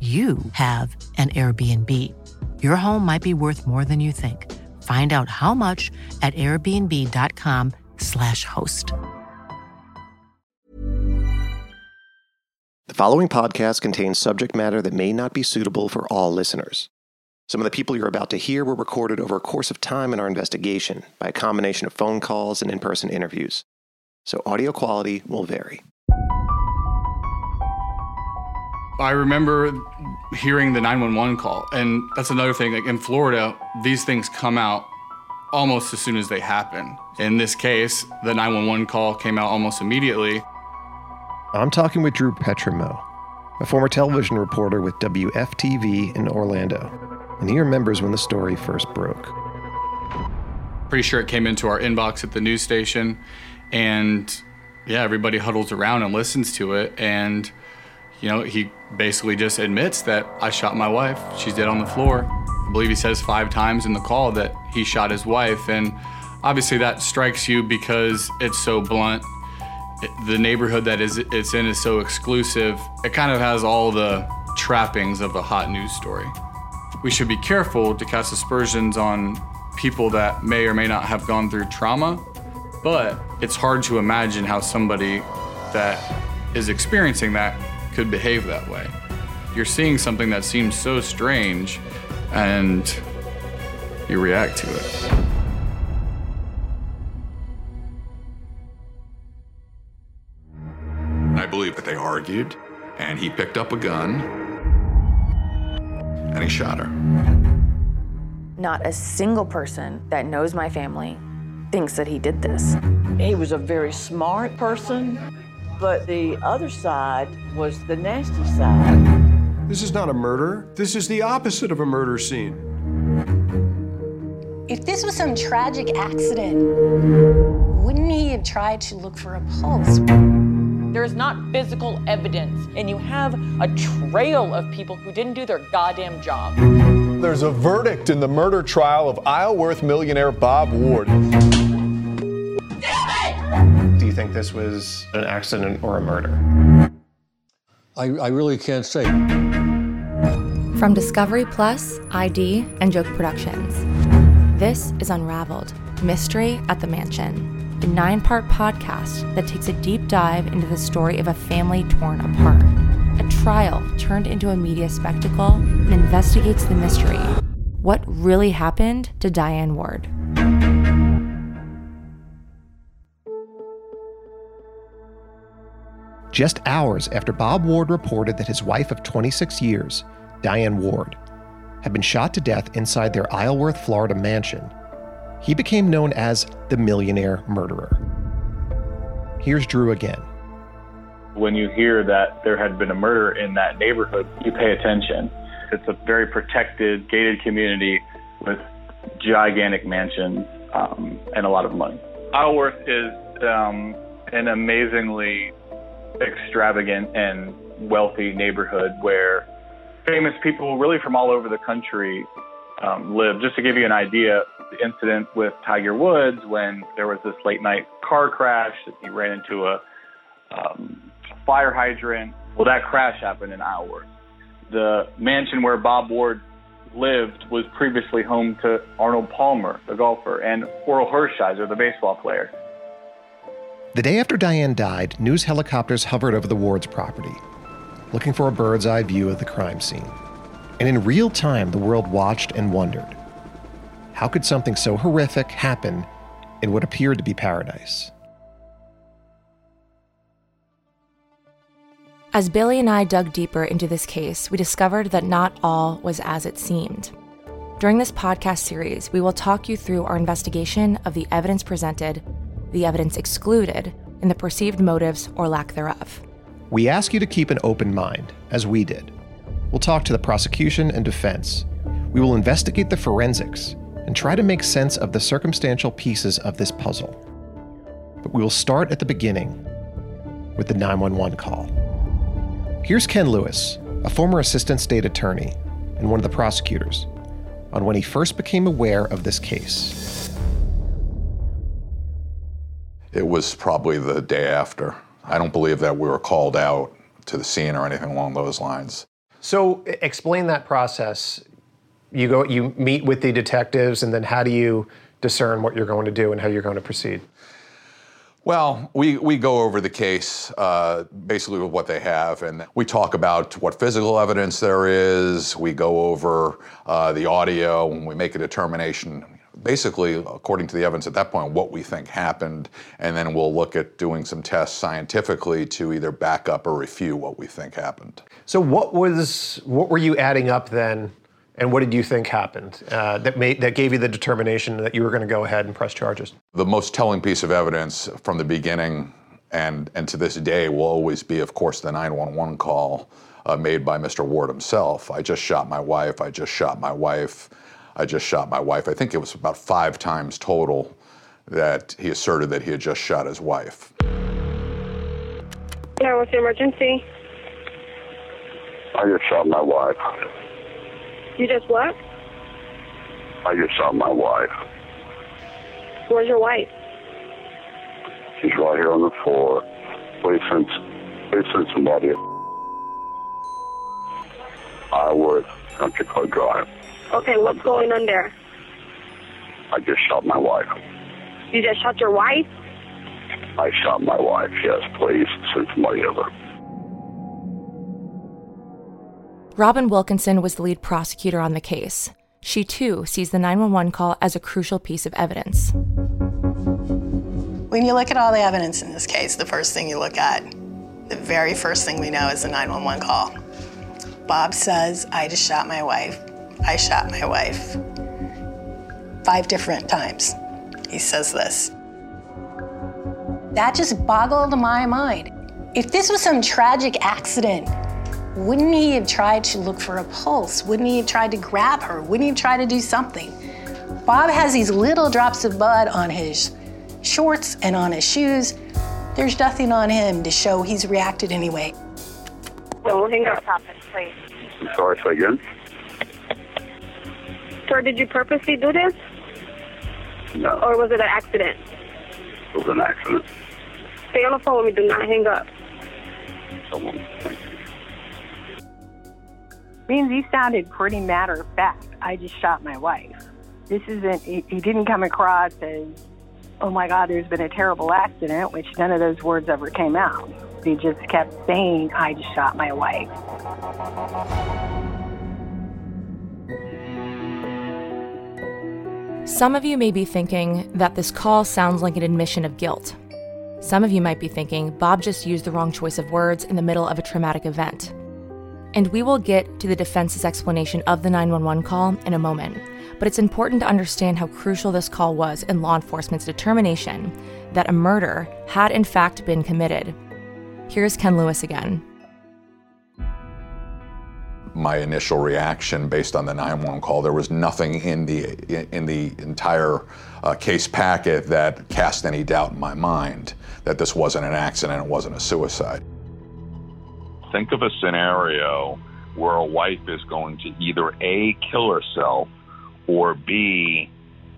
you have an Airbnb. Your home might be worth more than you think. Find out how much at airbnb.com/slash host. The following podcast contains subject matter that may not be suitable for all listeners. Some of the people you're about to hear were recorded over a course of time in our investigation by a combination of phone calls and in person interviews. So audio quality will vary. I remember hearing the 911 call, and that's another thing. Like in Florida, these things come out almost as soon as they happen. In this case, the 911 call came out almost immediately. I'm talking with Drew Petrimoulx, a former television reporter with WFTV in Orlando, and he remembers when the story first broke. Pretty sure it came into our inbox at the news station, and yeah, everybody huddles around and listens to it, and you know, he basically just admits that I shot my wife. She's dead on the floor. I believe he says five times in the call that he shot his wife. And obviously that strikes you because it's so blunt. It, the neighborhood that is it's in is so exclusive. It kind of has all the trappings of a hot news story. We should be careful to cast aspersions on people that may or may not have gone through trauma, but it's hard to imagine how somebody that is experiencing that could behave that way. You're seeing something that seems so strange and you react to it. I believe that they argued and he picked up a gun and he shot her. Not a single person that knows my family thinks that he did this. He was a very smart person but the other side was the nasty side. This is not a murder. This is the opposite of a murder scene. If this was some tragic accident, wouldn't he have tried to look for a pulse? There is not physical evidence, and you have a trail of people who didn't do their goddamn job. There's a verdict in the murder trial of Isleworth millionaire Bob Ward you think this was an accident or a murder? I, I really can't say. From Discovery Plus, ID, and Joke Productions, this is Unraveled Mystery at the Mansion, a nine part podcast that takes a deep dive into the story of a family torn apart, a trial turned into a media spectacle, and investigates the mystery what really happened to Diane Ward. Just hours after Bob Ward reported that his wife of 26 years, Diane Ward, had been shot to death inside their Isleworth, Florida mansion, he became known as the Millionaire Murderer. Here's Drew again. When you hear that there had been a murder in that neighborhood, you pay attention. It's a very protected, gated community with gigantic mansions um, and a lot of money. Isleworth is um, an amazingly extravagant and wealthy neighborhood where famous people, really from all over the country, um, live. Just to give you an idea, the incident with Tiger Woods when there was this late night car crash that he ran into a um, fire hydrant. Well, that crash happened in Isleworth. The mansion where Bob Ward lived was previously home to Arnold Palmer, the golfer, and Orel Hershiser, the baseball player. The day after Diane died, news helicopters hovered over the Ward's property, looking for a bird's eye view of the crime scene. And in real time, the world watched and wondered how could something so horrific happen in what appeared to be paradise? As Billy and I dug deeper into this case, we discovered that not all was as it seemed. During this podcast series, we will talk you through our investigation of the evidence presented, the evidence excluded, and the perceived motives or lack thereof. We ask you to keep an open mind, as we did. We'll talk to the prosecution and defense. We will investigate the forensics and try to make sense of the circumstantial pieces of this puzzle. But we will start at the beginning with the 911 call. Here's Ken Lewis, a former assistant state attorney and one of the prosecutors, on when he first became aware of this case. It was probably the day after. I don't believe that we were called out to the scene or anything along those lines. So, explain that process. You go, you meet with the detectives, and then how do you discern what you're going to do and how you're going to proceed? Well, we, we go over the case uh, basically with what they have, and we talk about what physical evidence there is. We go over uh, the audio, and we make a determination, basically, according to the evidence at that point, what we think happened, and then we'll look at doing some tests scientifically to either back up or refute what we think happened. So, what was what were you adding up then and what did you think happened uh, that made that gave you the determination that you were going to go ahead and press charges? The most telling piece of evidence from the beginning and and to this day will always be, of course, the 911 call uh, made by Mr. Ward himself. I just shot my wife. I just shot my wife. I just shot my wife. I think it was about five times total that he asserted that he had just shot his wife. Yeah, what's the emergency? I just shot my wife. You just what? I just shot my wife. Where's your wife? She's right here on the floor. Please send, please send somebody. Isleworth Country Club Drive. Okay, what's going on there? I just shot my wife. You just shot your wife? I shot my wife. Yes, please send somebody over. Robin Wilkinson was the lead prosecutor on the case. She too sees the 911 call as a crucial piece of evidence. When you look at all the evidence in this case, the first thing you look at, the very first thing we know is the 911 call. Bob says, I just shot my wife. I shot my wife. Five different times he says this. That just boggled my mind. If this was some tragic accident, wouldn't he have tried to look for a pulse? Wouldn't he have tried to grab her? Wouldn't he have tried to do something? Bob has these little drops of blood on his shorts and on his shoes. There's nothing on him to show he's reacted anyway. Don't hang up topic, please. I'm sorry, say again? Sir, did you purposely do this? No, Or was it an accident? it was an accident. Stay on the phone with me. Do not hang up. Someone, means he sounded pretty matter of fact. I just shot my wife. This isn't, he, he didn't come across as, oh my God, there's been a terrible accident, which none of those words ever came out. He just kept saying, I just shot my wife. Some of you may be thinking that this call sounds like an admission of guilt. Some of you might be thinking Bob just used the wrong choice of words in the middle of a traumatic event. And we will get to the defense's explanation of the 911 call in a moment, but it's important to understand how crucial this call was in law enforcement's determination that a murder had in fact been committed. Here's Ken Lewis again. My initial reaction based on the 911 call. There was nothing in the in the entire uh, case packet that cast any doubt in my mind that this wasn't an accident, it wasn't a suicide. Think of a scenario where a wife is going to either A, kill herself, or B,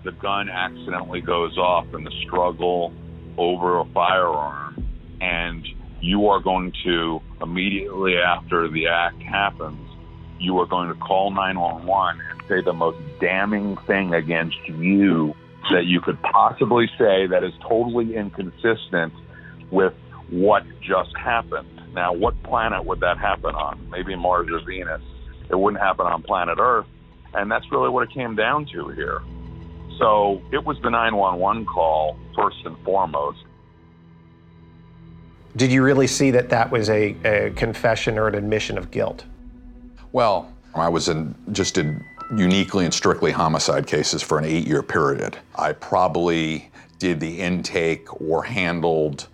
the gun accidentally goes off in the struggle over a firearm, and you are going to immediately after the act happens you are going to call 911 and say the most damning thing against you that you could possibly say that is totally inconsistent with what just happened. Now, what planet would that happen on? Maybe Mars or Venus. It wouldn't happen on planet Earth. And that's really what it came down to here. So it was the 911 call, first and foremost. Did you really see that that was a, a confession or an admission of guilt? Well, I was in just in uniquely and strictly homicide cases for an eight year period. I probably did the intake or handled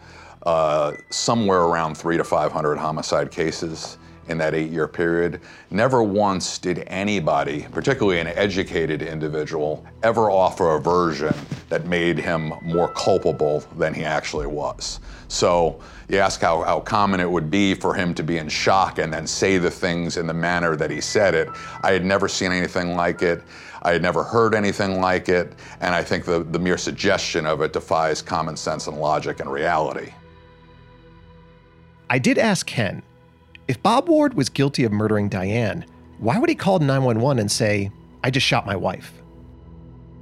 uh, somewhere around three to 500 homicide cases in that eight year period. Never once did anybody, particularly an educated individual, ever offer a version that made him more culpable than he actually was. So you ask how, how common it would be for him to be in shock and then say the things in the manner that he said it. I had never seen anything like it. I had never heard anything like it. And I think the, the mere suggestion of it defies common sense and logic and reality. I did ask Ken if Bob Ward was guilty of murdering Diane, why would he call 911 and say, I just shot my wife?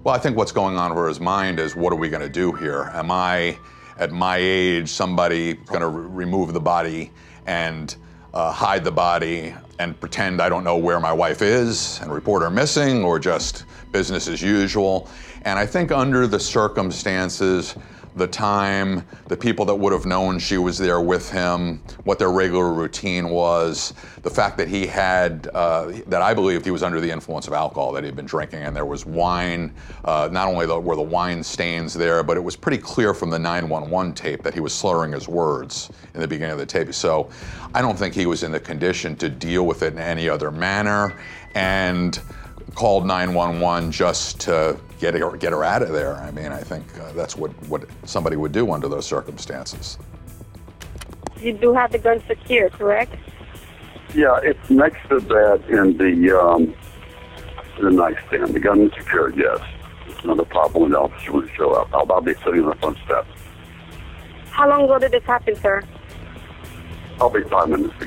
Well, I think what's going on over his mind is what are we going to do here? Am I, at my age, somebody going to re- remove the body and uh, hide the body and pretend I don't know where my wife is and report her missing or just business as usual? And I think under the circumstances, the time, the people that would have known she was there with him, what their regular routine was, the fact that he had, uh, that I believed he was under the influence of alcohol, that he'd been drinking, and there was wine. Uh, not only the, were the wine stains there, but it was pretty clear from the 911 tape that he was slurring his words in the beginning of the tape. So I don't think he was in the condition to deal with it in any other manner. And called 911 just to get her, get her out of there. I mean, I think uh, that's what, what somebody would do under those circumstances. You do have the gun secure, correct? Yeah, it's next to that in the um, the nightstand. The gun is secured, yes. It's not a problem when the officer would show up. I'll, I'll be sitting on the front steps. How long ago did this happen, sir? I'll be five minutes to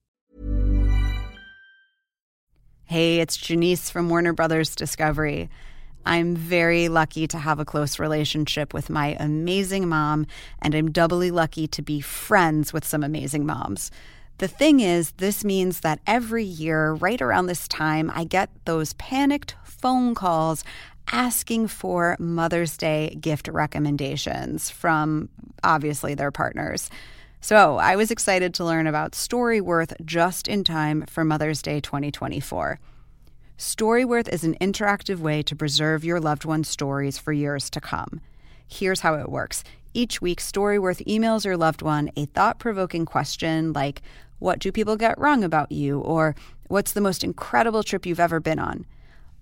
Hey, it's Janice from Warner Brothers Discovery. I'm very lucky to have a close relationship with my amazing mom, and I'm doubly lucky to be friends with some amazing moms. The thing is, this means that every year, right around this time, I get those panicked phone calls asking for Mother's Day gift recommendations from obviously their partners. So I was excited to learn about Storyworth just in time for Mother's Day 2024. Storyworth is an interactive way to preserve your loved one's stories for years to come. Here's how it works. Each week, Storyworth emails your loved one a thought provoking question like, What do people get wrong about you? or What's the most incredible trip you've ever been on?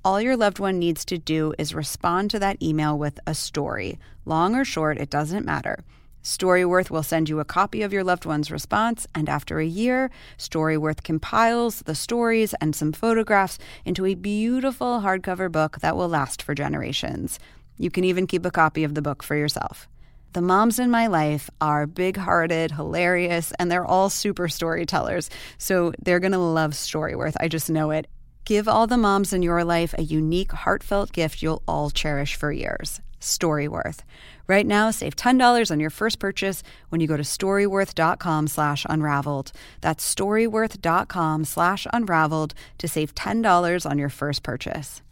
All your loved one needs to do is respond to that email with a story. Long or short, it doesn't matter. Storyworth will send you a copy of your loved one's response, and after a year, Storyworth compiles the stories and some photographs into a beautiful hardcover book that will last for generations. You can even keep a copy of the book for yourself. The moms in my life are big hearted, hilarious, and they're all super storytellers. So they're going to love Storyworth. I just know it. Give all the moms in your life a unique, heartfelt gift you'll all cherish for years. Storyworth. Right now, save $10 on your first purchase when you go to storyworth.com slash unraveled. That's storyworth.com slash unraveled to save $10 on your first purchase.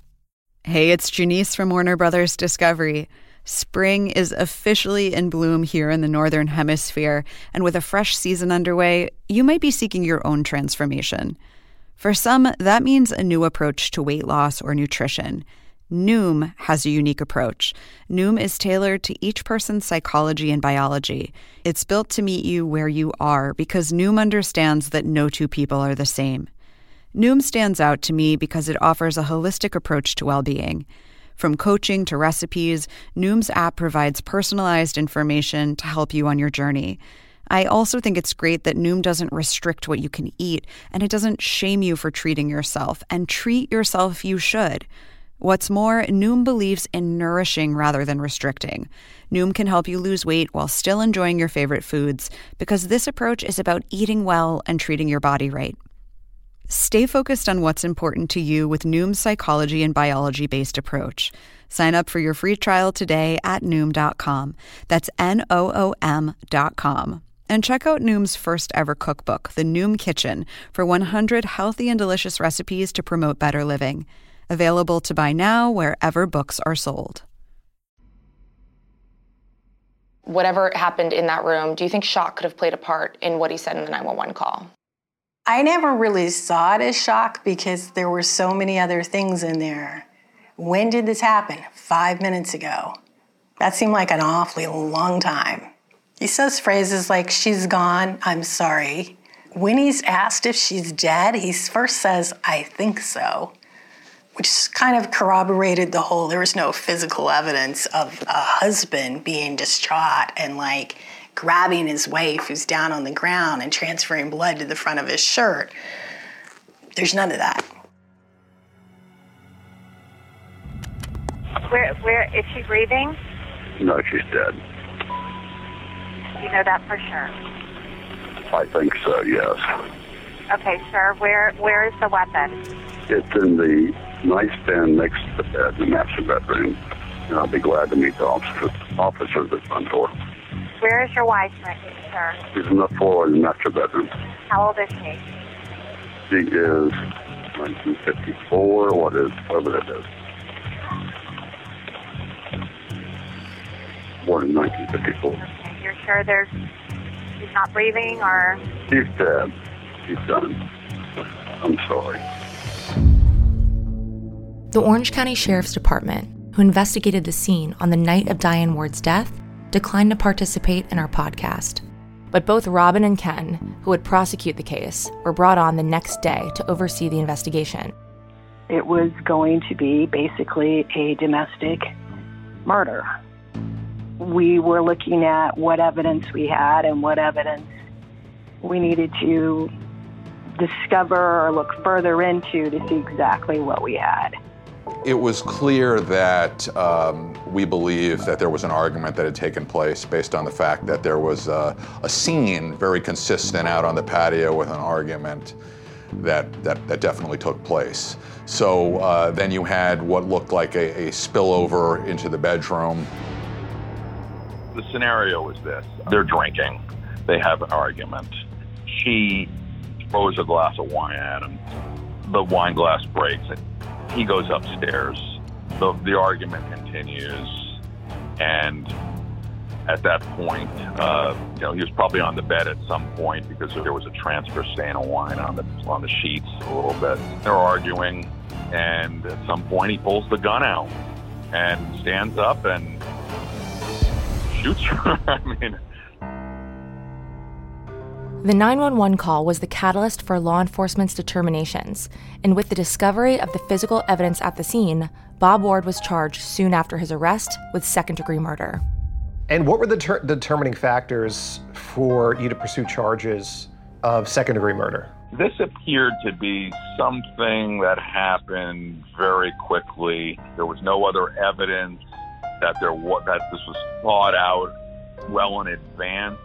Hey, it's Janice from Warner Brothers Discovery. Spring is officially in bloom here in the Northern Hemisphere, and with a fresh season underway, you might be seeking your own transformation. For some, that means a new approach to weight loss or nutrition. Noom has a unique approach. Noom is tailored to each person's psychology and biology. It's built to meet you where you are because Noom understands that no two people are the same. Noom stands out to me because it offers a holistic approach to well being. From coaching to recipes, Noom's app provides personalized information to help you on your journey. I also think it's great that Noom doesn't restrict what you can eat and it doesn't shame you for treating yourself, and treat yourself you should. What's more, Noom believes in nourishing rather than restricting. Noom can help you lose weight while still enjoying your favorite foods because this approach is about eating well and treating your body right. Stay focused on what's important to you with Noom's psychology and biology based approach. Sign up for your free trial today at Noom.com. That's N O O M.com. And check out Noom's first ever cookbook, The Noom Kitchen, for 100 healthy and delicious recipes to promote better living. Available to buy now wherever books are sold. Whatever happened in that room, do you think shock could have played a part in what he said in the 911 call? I never really saw it as shock because there were so many other things in there. When did this happen? Five minutes ago. That seemed like an awfully long time. He says phrases like, She's gone, I'm sorry. When he's asked if she's dead, he first says, I think so which kind of corroborated the whole there was no physical evidence of a husband being distraught and like grabbing his wife who's down on the ground and transferring blood to the front of his shirt. There's none of that. Where, where is she breathing? No, she's dead. You know that for sure. I think so. Yes. Okay, sir. Where, where is the weapon? It's in the nightstand next to the bed in the master bedroom. And I'll be glad to meet the officer, officer at the front door. Where is your wife, sir? She's in the floor in the master bedroom. How old is she? She is 1954. What is, whatever that is. Born in 1954. Okay, you're sure there's she's not breathing or? She's dead. She's done. I'm sorry. The Orange County Sheriff's Department, who investigated the scene on the night of Diane Ward's death, declined to participate in our podcast. But both Robin and Ken, who would prosecute the case, were brought on the next day to oversee the investigation. It was going to be basically a domestic murder. We were looking at what evidence we had and what evidence we needed to discover or look further into to see exactly what we had. It was clear that um, we believe that there was an argument that had taken place based on the fact that there was a, scene very consistent out on the patio with an argument that, that, that definitely took place. So uh, then you had what looked like a, a spillover into the bedroom. The scenario is this they're drinking, they have an argument. She throws a glass of wine at him. The wine glass breaks. He goes upstairs. The, the argument continues. And at that point, uh, you know, he was probably on the bed at some point because there was a transfer stain of wine on the on the sheets a little bit. They're arguing, and at some point he pulls the gun out and stands up and shoots her. I mean, The 911 call was the catalyst for law enforcement's determinations, and with the discovery of the physical evidence at the scene, Bob Ward was charged soon after his arrest with second degree murder. And what were the ter- determining factors for you to pursue charges of second degree murder? This appeared to be something that happened very quickly. There was no other evidence that there was, that this was thought out well in advance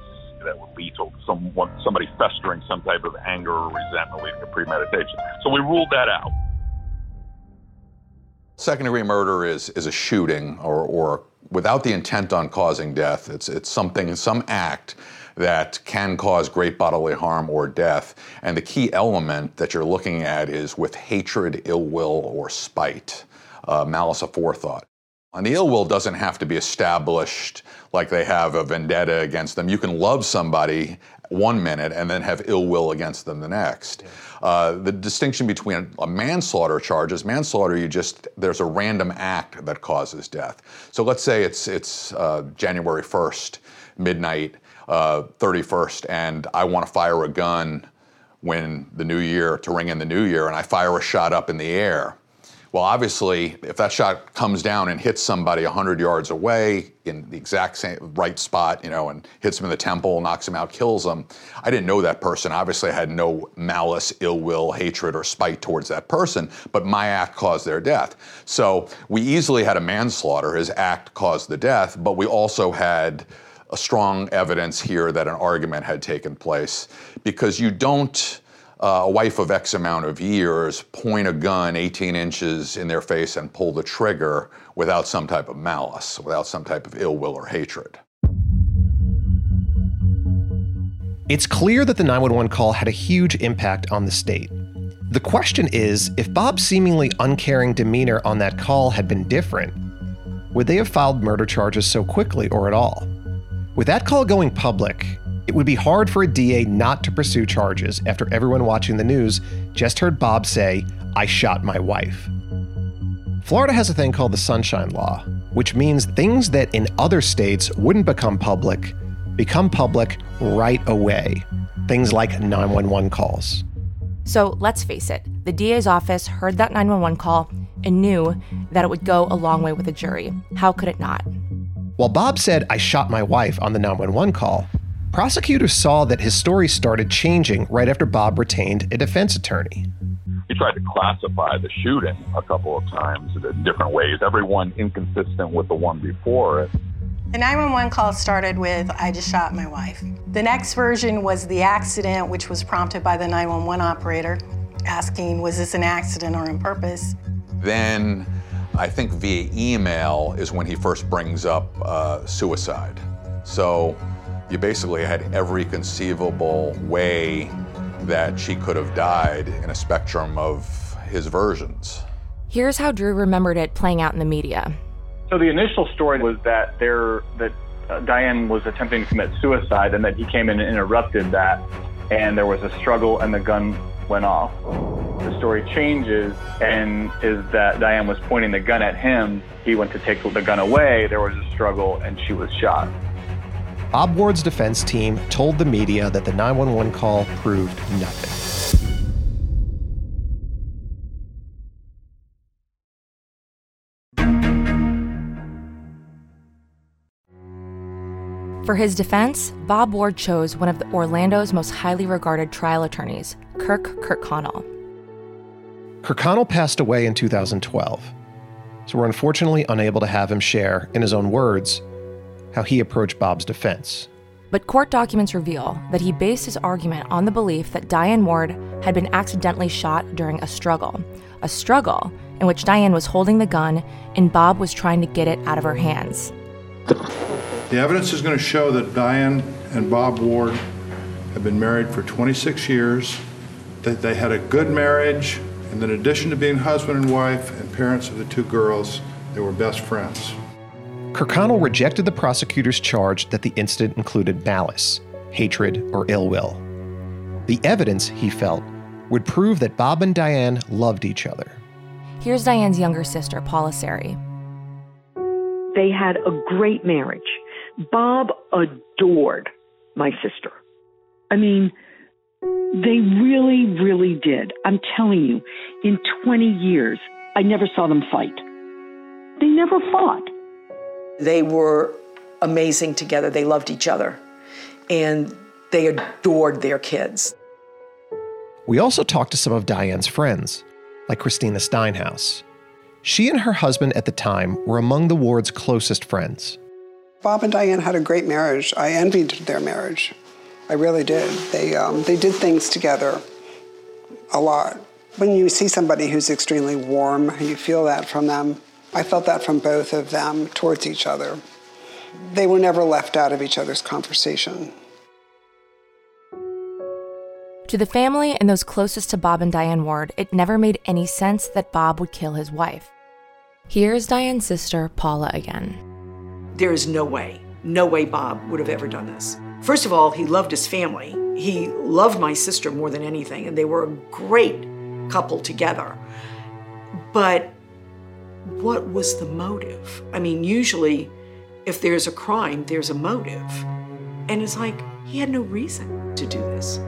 that would lead to someone, somebody festering some type of anger or resentment leading to premeditation. So we ruled that out. Second degree murder is, is a shooting or, or without the intent on causing death. It's, it's something, some act that can cause great bodily harm or death. And the key element that you're looking at is with hatred, ill will, or spite, uh, malice aforethought. And the ill will doesn't have to be established like they have a vendetta against them. You can love somebody one minute and then have ill will against them the next. Uh, the distinction between a manslaughter charge is manslaughter. You just there's a random act that causes death. So let's say it's it's uh, January 1st, midnight, uh, 31st, and I want to fire a gun when the new year to ring in the new year, and I fire a shot up in the air. Well, obviously, if that shot comes down and hits somebody 100 yards away in the exact same right spot, you know, and hits him in the temple, knocks him out, kills him, I didn't know that person. Obviously, I had no malice, ill will, hatred, or spite towards that person, but my act caused their death. So we easily had a manslaughter. His act caused the death, but we also had a strong evidence here that an argument had taken place because you don't uh, a wife of X amount of years point a gun 18 inches in their face and pull the trigger without some type of malice, without some type of ill will or hatred. It's clear that the 911 call had a huge impact on the state. The question is if Bob's seemingly uncaring demeanor on that call had been different, would they have filed murder charges so quickly or at all? With that call going public, it would be hard for a DA not to pursue charges after everyone watching the news just heard Bob say, I shot my wife. Florida has a thing called the Sunshine Law, which means things that in other states wouldn't become public become public right away. Things like 911 calls. So let's face it, the DA's office heard that 911 call and knew that it would go a long way with a jury. How could it not? While Bob said, I shot my wife on the 911 call, Prosecutors saw that his story started changing right after Bob retained a defense attorney. He tried to classify the shooting a couple of times in different ways, every one inconsistent with the one before it. The 911 call started with, I just shot my wife. The next version was the accident, which was prompted by the 911 operator asking, was this an accident or on purpose? Then I think via email is when he first brings up uh, suicide. So you basically had every conceivable way that she could have died in a spectrum of his versions. Here's how Drew remembered it playing out in the media. So the initial story was that there that uh, Diane was attempting to commit suicide and that he came in and interrupted that and there was a struggle and the gun went off. The story changes and is that Diane was pointing the gun at him. He went to take the gun away. There was a struggle and she was shot. Bob Ward's defense team told the media that the 911 call proved nothing. For his defense, Bob Ward chose one of the Orlando's most highly regarded trial attorneys, Kirk Kirkconnell. Kirkconnell passed away in 2012, so we're unfortunately unable to have him share, in his own words, how he approached Bob's defense. But court documents reveal that he based his argument on the belief that Diane Ward had been accidentally shot during a struggle, a struggle in which Diane was holding the gun and Bob was trying to get it out of her hands. The evidence is going to show that Diane and Bob Ward have been married for 26 years, that they had a good marriage, and in addition to being husband and wife and parents of the two girls, they were best friends. Kirkconnell rejected the prosecutor's charge that the incident included malice, hatred, or ill will. The evidence, he felt, would prove that Bob and Diane loved each other. Here's Diane's younger sister, Paula Sari. They had a great marriage. Bob adored my sister. I mean, they really, really did. I'm telling you, in 20 years, I never saw them fight. They never fought. They were amazing together. They loved each other and they adored their kids. We also talked to some of Diane's friends, like Christina Steinhaus. She and her husband at the time were among the Ward's closest friends. Bob and Diane had a great marriage. I envied their marriage. I really did. They, um, they did things together a lot. When you see somebody who's extremely warm, you feel that from them. I felt that from both of them towards each other. They were never left out of each other's conversation. To the family and those closest to Bob and Diane Ward, it never made any sense that Bob would kill his wife. Here's Diane's sister, Paula, again. There is no way, no way Bob would have ever done this. First of all, he loved his family. He loved my sister more than anything, and they were a great couple together. But what was the motive? I mean, usually, if there's a crime, there's a motive. And it's like, he had no reason to do this.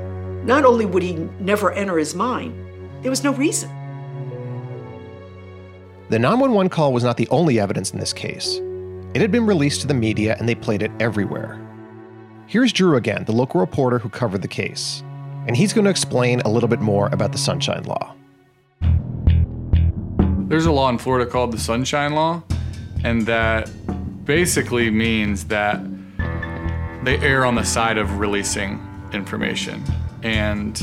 Not only would he never enter his mind, there was no reason. The 911 call was not the only evidence in this case. It had been released to the media and they played it everywhere. Here's Drew again, the local reporter who covered the case, and he's going to explain a little bit more about the Sunshine Law. There's a law in Florida called the Sunshine Law, and that basically means that they err on the side of releasing information. And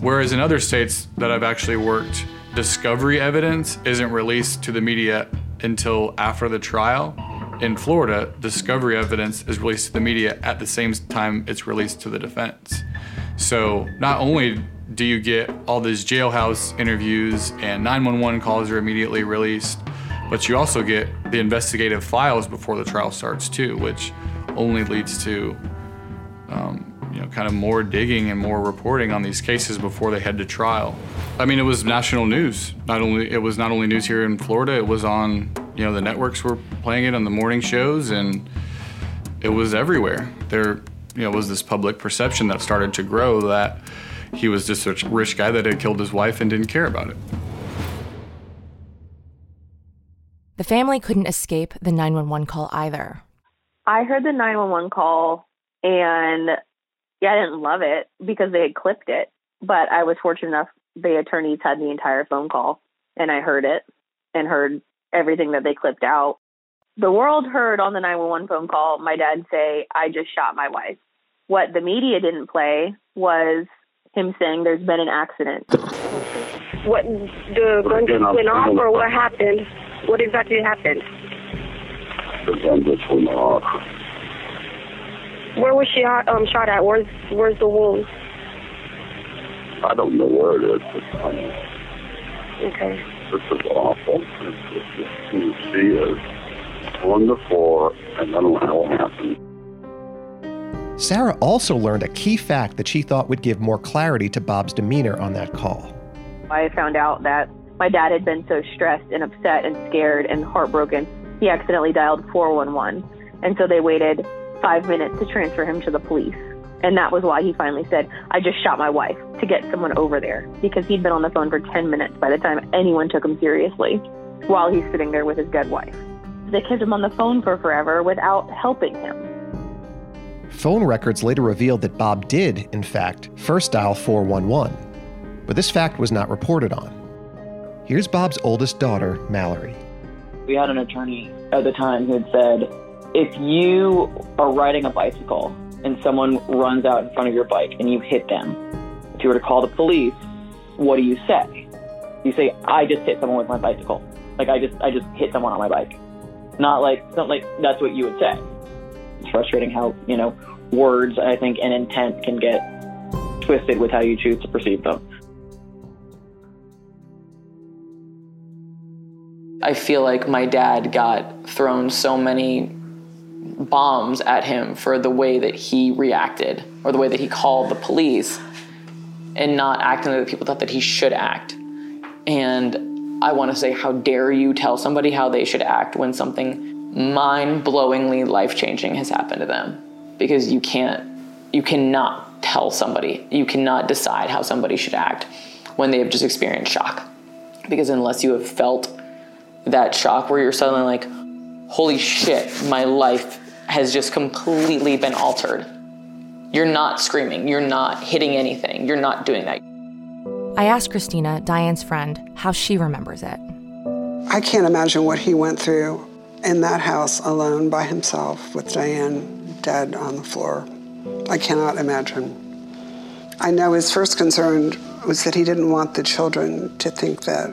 whereas in other states that I've actually worked, discovery evidence isn't released to the media until after the trial. In Florida, discovery evidence is released to the media at the same time it's released to the defense. So not only do you get all these jailhouse interviews and 911 calls are immediately released, but you also get the investigative files before the trial starts too, which only leads to um, you know kind of more digging and more reporting on these cases before they head to trial. I mean, it was national news. Not only it was not only news here in Florida, it was on you know the networks were playing it on the morning shows, and it was everywhere. There you know was this public perception that started to grow that he was just a rich guy that had killed his wife and didn't care about it. The family couldn't escape the 911 call either. I heard the 911 call and yeah, I didn't love it because they had clipped it, but I was fortunate enough the attorneys had the entire phone call and I heard it and heard everything that they clipped out. The world heard on the 911 phone call my dad say, I just shot my wife. What the media didn't play was him saying there's been an accident. What the gun just went off or what happened? What exactly happened? The gun just went off. Where was she um, shot at? Where's where's the wound? I don't know where it is, but um, Okay. this is awful. It's, it's, it's, she is on the floor, and I don't know how it happened. Sarah also learned a key fact that she thought would give more clarity to Bob's demeanor on that call. I found out that my dad had been so stressed and upset and scared and heartbroken, he accidentally dialed 411. And so they waited five minutes to transfer him to the police. And that was why he finally said, I just shot my wife to get someone over there because he'd been on the phone for 10 minutes by the time anyone took him seriously while he's sitting there with his dead wife. They kept him on the phone for forever without helping him. Phone records later revealed that Bob did, in fact, first dial 411, but this fact was not reported on. Here's Bob's oldest daughter, Mallory. We had an attorney at the time who had said, if you are riding a bicycle and someone runs out in front of your bike and you hit them, if you were to call the police, what do you say? You say, I just hit someone with my bicycle. Like I just I just hit someone on my bike. Not like not like that's what you would say. Frustrating how, you know, words I think and intent can get twisted with how you choose to perceive them. I feel like my dad got thrown so many bombs at him for the way that he reacted or the way that he called the police and not acting the way that people thought that he should act. And I want to say, how dare you tell somebody how they should act when something mind blowingly life changing has happened to them? Because you can't, you cannot tell somebody, you cannot decide how somebody should act when they have just experienced shock. Because unless you have felt that shock where you're suddenly like, holy shit, my life has just completely been altered. You're not screaming, you're not hitting anything, you're not doing that. I asked Christina, Diane's friend, how she remembers it. I can't imagine what he went through in that house alone by himself with Diane dead on the floor. I cannot imagine. I know his first concern was that he didn't want the children to think that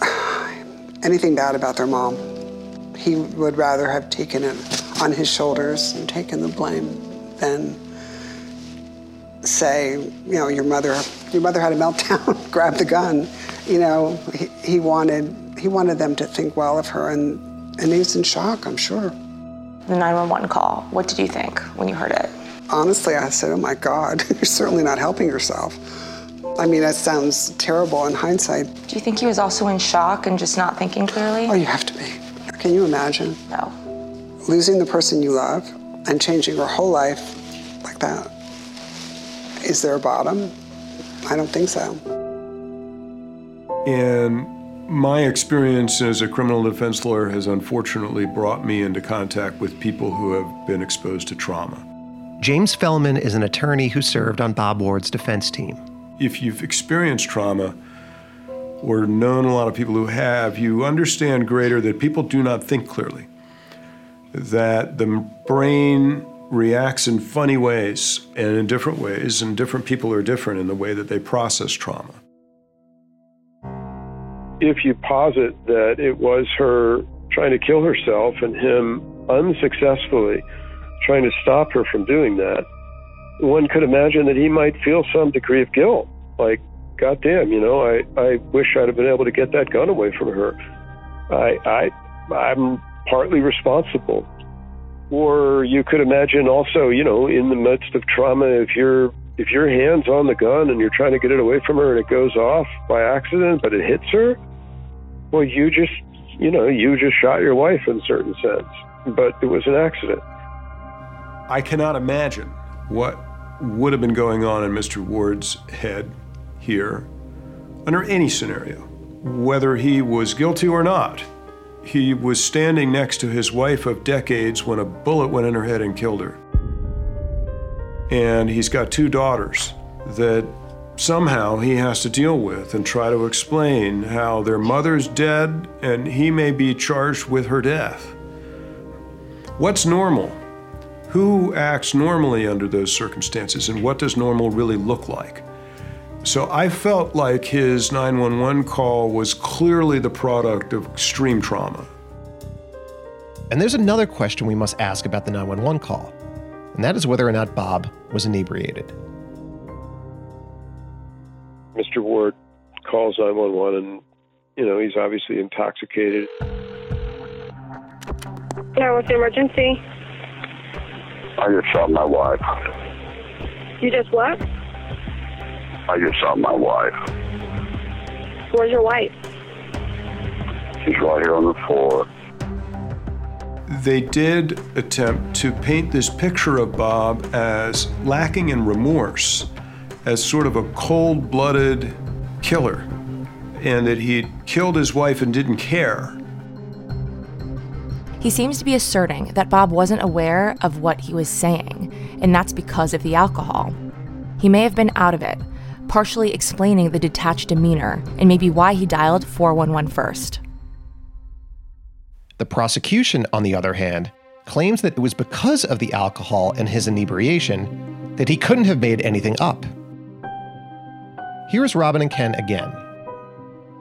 anything bad about their mom. He would rather have taken it on his shoulders and taken the blame than say, you know, your mother, your mother had a meltdown, grab the gun. You know, he, he wanted he wanted them to think well of her, and and he was in shock, I'm sure. The 911 call. What did you think when you heard it? Honestly, I said, oh my God, you're certainly not helping yourself. I mean, that sounds terrible in hindsight. Do you think he was also in shock and just not thinking clearly? Oh, you have to be. Can you imagine? No. Losing the person you love and changing your whole life like that. Is there a bottom? I don't think so. And my experience as a criminal defense lawyer has unfortunately brought me into contact with people who have been exposed to trauma. James Felman is an attorney who served on Bob Ward's defense team. If you've experienced trauma or known a lot of people who have, you understand greater that people do not think clearly, that the brain reacts in funny ways and in different ways, and different people are different in the way that they process trauma. If you posit that it was her trying to kill herself and him unsuccessfully trying to stop her from doing that, one could imagine that he might feel some degree of guilt. Like, goddamn, you know, I, I wish I'd have been able to get that gun away from her. I, I, I'm partly responsible. Or you could imagine also, you know, in the midst of trauma, if you're if your hand's on the gun and you're trying to get it away from her and it goes off by accident, but it hits her, well, you just, you know, you just shot your wife in a certain sense, but it was an accident. I cannot imagine what would have been going on in Mr. Ward's head here under any scenario, whether he was guilty or not. He was standing next to his wife of decades when a bullet went in her head and killed her. And he's got two daughters that somehow he has to deal with and try to explain how their mother's dead and he may be charged with her death. What's normal? Who acts normally under those circumstances and what does normal really look like? So I felt like his 911 call was clearly the product of extreme trauma. And there's another question we must ask about the 911 call and that is whether or not Bob was inebriated. Mr. Ward calls 911 and, you know, he's obviously intoxicated. Yeah, what's the emergency? I just shot my wife. You just what? I just shot my wife. Where's your wife? She's right here on the floor they did attempt to paint this picture of Bob as lacking in remorse, as sort of a cold blooded killer, and that he'd killed his wife and didn't care. He seems to be asserting that Bob wasn't aware of what he was saying, and that's because of the alcohol. He may have been out of it, partially explaining the detached demeanor and maybe why he dialed 411 first. The prosecution, on the other hand, claims that it was because of the alcohol and his inebriation that he couldn't have made anything up. Here's Robin and Ken again.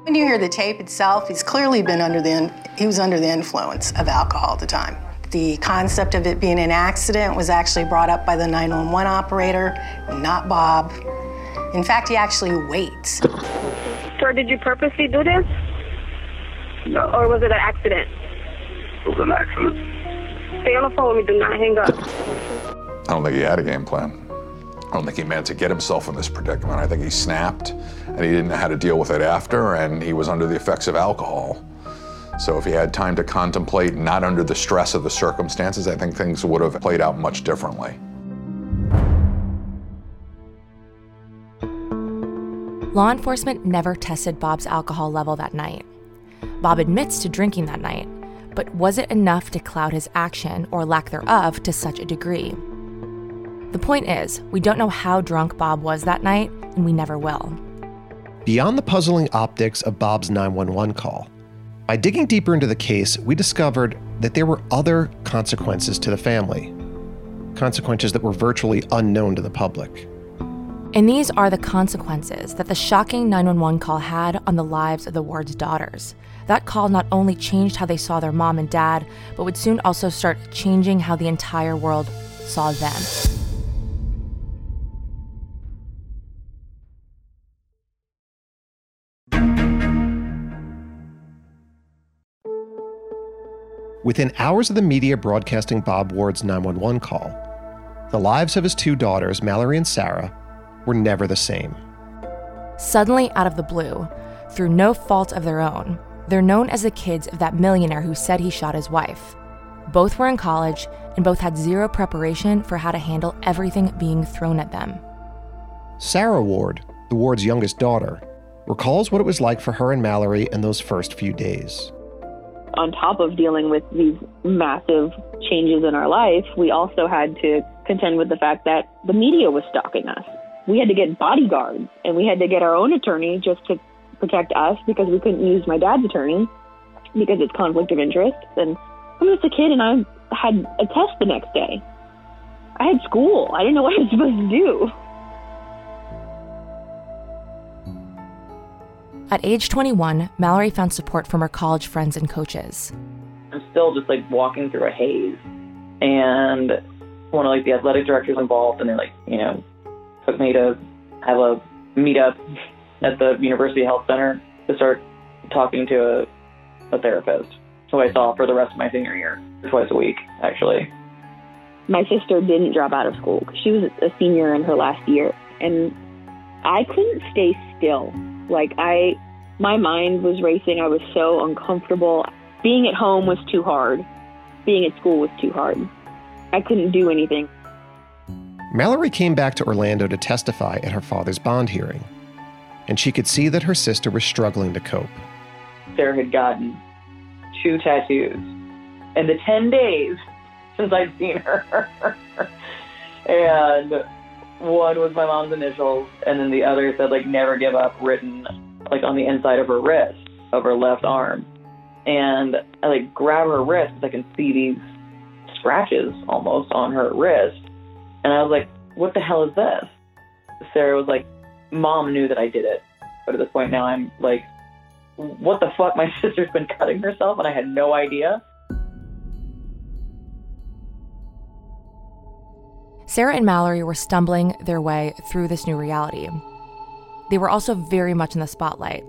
When you hear the tape itself, he's clearly been under the he was under the influence of alcohol at the time. The concept of it being an accident was actually brought up by the 911 operator, not Bob. In fact, he actually waits. Sir, did you purposely do this? No. Or was it an accident? It was an accident. Stay on the phone with me. Do not hang up. I don't think he had a game plan. I don't think he meant to get himself in this predicament. I think he snapped and he didn't know how to deal with it after, and he was under the effects of alcohol. So if he had time to contemplate, not under the stress of the circumstances, I think things would have played out much differently. Law enforcement never tested Bob's alcohol level that night. Bob admits to drinking that night, but was it enough to cloud his action or lack thereof to such a degree? The point is, we don't know how drunk Bob was that night, and we never will. Beyond the puzzling optics of Bob's 911 call, by digging deeper into the case, we discovered that there were other consequences to the family, consequences that were virtually unknown to the public. And these are the consequences that the shocking 911 call had on the lives of the Ward's daughters. That call not only changed how they saw their mom and dad, but would soon also start changing how the entire world saw them. Within hours of the media broadcasting Bob Ward's 911 call, the lives of his two daughters, Mallory and Sarah, were never the same. Suddenly, out of the blue, through no fault of their own, they're known as the kids of that millionaire who said he shot his wife. Both were in college and both had zero preparation for how to handle everything being thrown at them. Sarah Ward, the Ward's youngest daughter, recalls what it was like for her and Mallory in those first few days. On top of dealing with these massive changes in our life, we also had to contend with the fact that the media was stalking us. We had to get bodyguards and we had to get our own attorney just to protect us because we couldn't use my dad's attorney because it's conflict of interest. And I'm just a kid and I had a test the next day. I had school. I didn't know what I was supposed to do. At age 21, Mallory found support from her college friends and coaches. I'm still just like walking through a haze. And one of like the athletic directors involved and they like, you know, took me to have a meetup at the University Health Center to start talking to a, a therapist who I saw for the rest of my senior year, twice a week, actually. My sister didn't drop out of school. She was a senior in her last year. And I couldn't stay still. Like, I, my mind was racing. I was so uncomfortable. Being at home was too hard. Being at school was too hard. I couldn't do anything. Mallory came back to Orlando to testify at her father's bond hearing, and she could see that her sister was struggling to cope. Sarah had gotten two tattoos in the 10 days since I'd seen her. and one was my mom's initials, and then the other said, like, never give up, written, like, on the inside of her wrist, of her left arm. And I, like, grab her wrist because I can see these scratches almost on her wrist. And I was like, what the hell is this? Sarah was like, mom knew that I did it. But at this point now, I'm like, what the fuck? My sister's been cutting herself and I had no idea. Sarah and Mallory were stumbling their way through this new reality. They were also very much in the spotlight.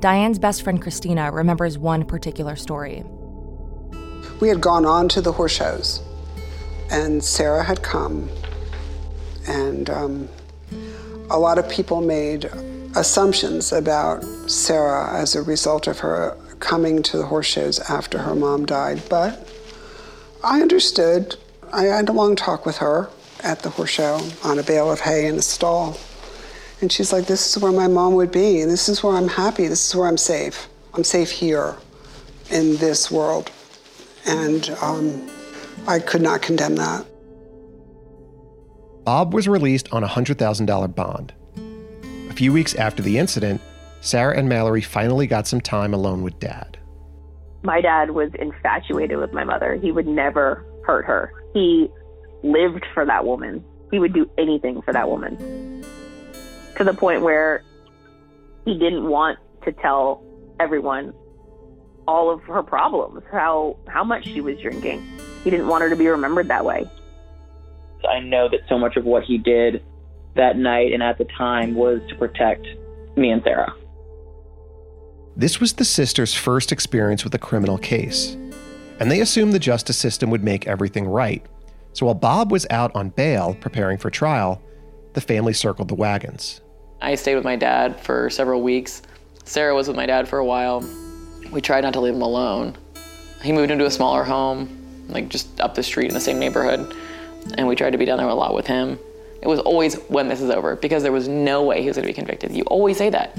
Diane's best friend Christina remembers one particular story. We had gone on to the horse shows, and Sarah had come, and um, a lot of people made assumptions about Sarah as a result of her coming to the horse shows after her mom died. But I understood. I had a long talk with her at the horse show on a bale of hay in a stall. And she's like, This is where my mom would be. This is where I'm happy. This is where I'm safe. I'm safe here in this world. And um, I could not condemn that. Bob was released on a $100,000 bond. A few weeks after the incident, Sarah and Mallory finally got some time alone with dad. My dad was infatuated with my mother. He would never hurt her. He lived for that woman. He would do anything for that woman. To the point where he didn't want to tell everyone all of her problems, how how much she was drinking. He didn't want her to be remembered that way. I know that so much of what he did that night and at the time was to protect me and Sarah. This was the sisters' first experience with a criminal case, and they assumed the justice system would make everything right. So while Bob was out on bail preparing for trial, the family circled the wagons. I stayed with my dad for several weeks. Sarah was with my dad for a while. We tried not to leave him alone. He moved into a smaller home, like just up the street in the same neighborhood, and we tried to be down there a lot with him. It was always when this is over because there was no way he was going to be convicted. You always say that.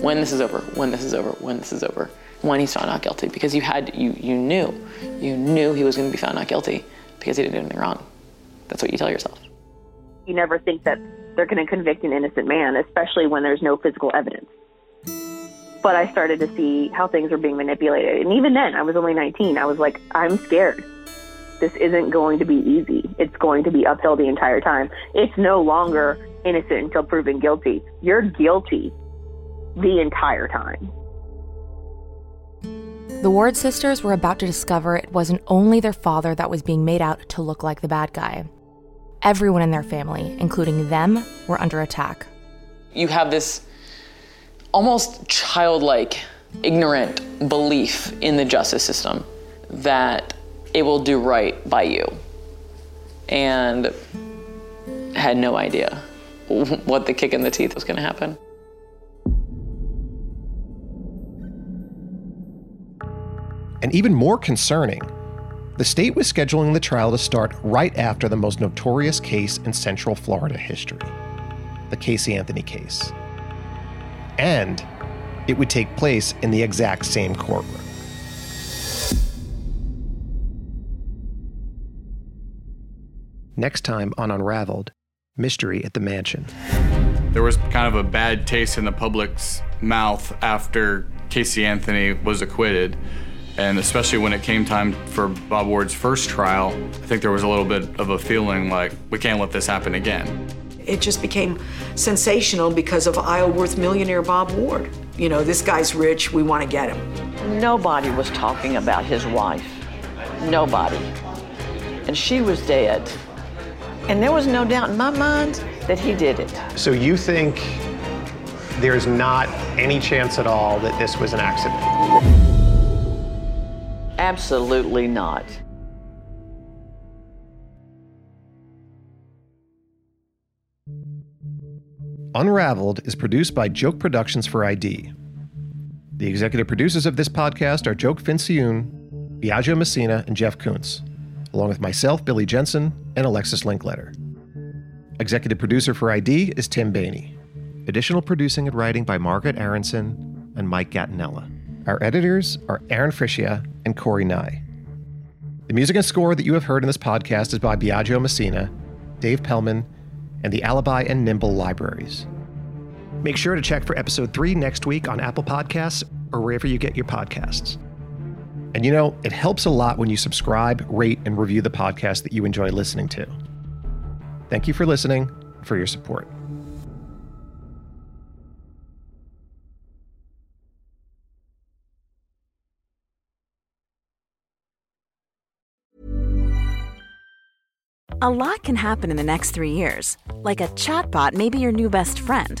When this is over, when this is over, when this is over, when he's found not guilty because you had you you knew. You knew he was going to be found not guilty because he didn't do anything wrong. That's what you tell yourself. You never think that they're going to convict an innocent man, especially when there's no physical evidence. But I started to see how things were being manipulated. And even then, I was only 19. I was like, I'm scared. This isn't going to be easy. It's going to be uphill the entire time. It's no longer innocent until proven guilty. You're guilty the entire time. The Ward sisters were about to discover it wasn't only their father that was being made out to look like the bad guy. Everyone in their family, including them, were under attack. You have this almost childlike, ignorant belief in the justice system that it will do right by you. And had no idea what the kick in the teeth was going to happen. And even more concerning, the state was scheduling the trial to start right after the most notorious case in Central Florida history the Casey Anthony case. And it would take place in the exact same courtroom. Next time on Unraveled Mystery at the Mansion. There was kind of a bad taste in the public's mouth after Casey Anthony was acquitted. And especially when it came time for Bob Ward's first trial, I think there was a little bit of a feeling like we can't let this happen again. It just became sensational because of Isleworth millionaire Bob Ward. You know, this guy's rich, we want to get him. Nobody was talking about his wife. Nobody. And she was dead. And there was no doubt in my mind that he did it. So you think there's not any chance at all that this was an accident? Absolutely not. Unraveled is produced by Joke Productions for ID. The executive producers of this podcast are Joke Fincioen, Biagio Messina, and Jeff Kuntz, along with myself, Billy Jensen, and Alexis Linkletter. Executive producer for ID is Tim Bainey. Additional producing and writing by Margaret Aronson and Mike Gattinella. Our editors are Aaron Frischia and Corey Nye. The music and score that you have heard in this podcast is by Biagio Messina, Dave Pellman, and the Alibi and Nimble libraries. Make sure to check for episode three next week on Apple Podcasts or wherever you get your podcasts. And you know, it helps a lot when you subscribe, rate, and review the podcast that you enjoy listening to. Thank you for listening for your support. A lot can happen in the next three years. Like a chatbot may be your new best friend.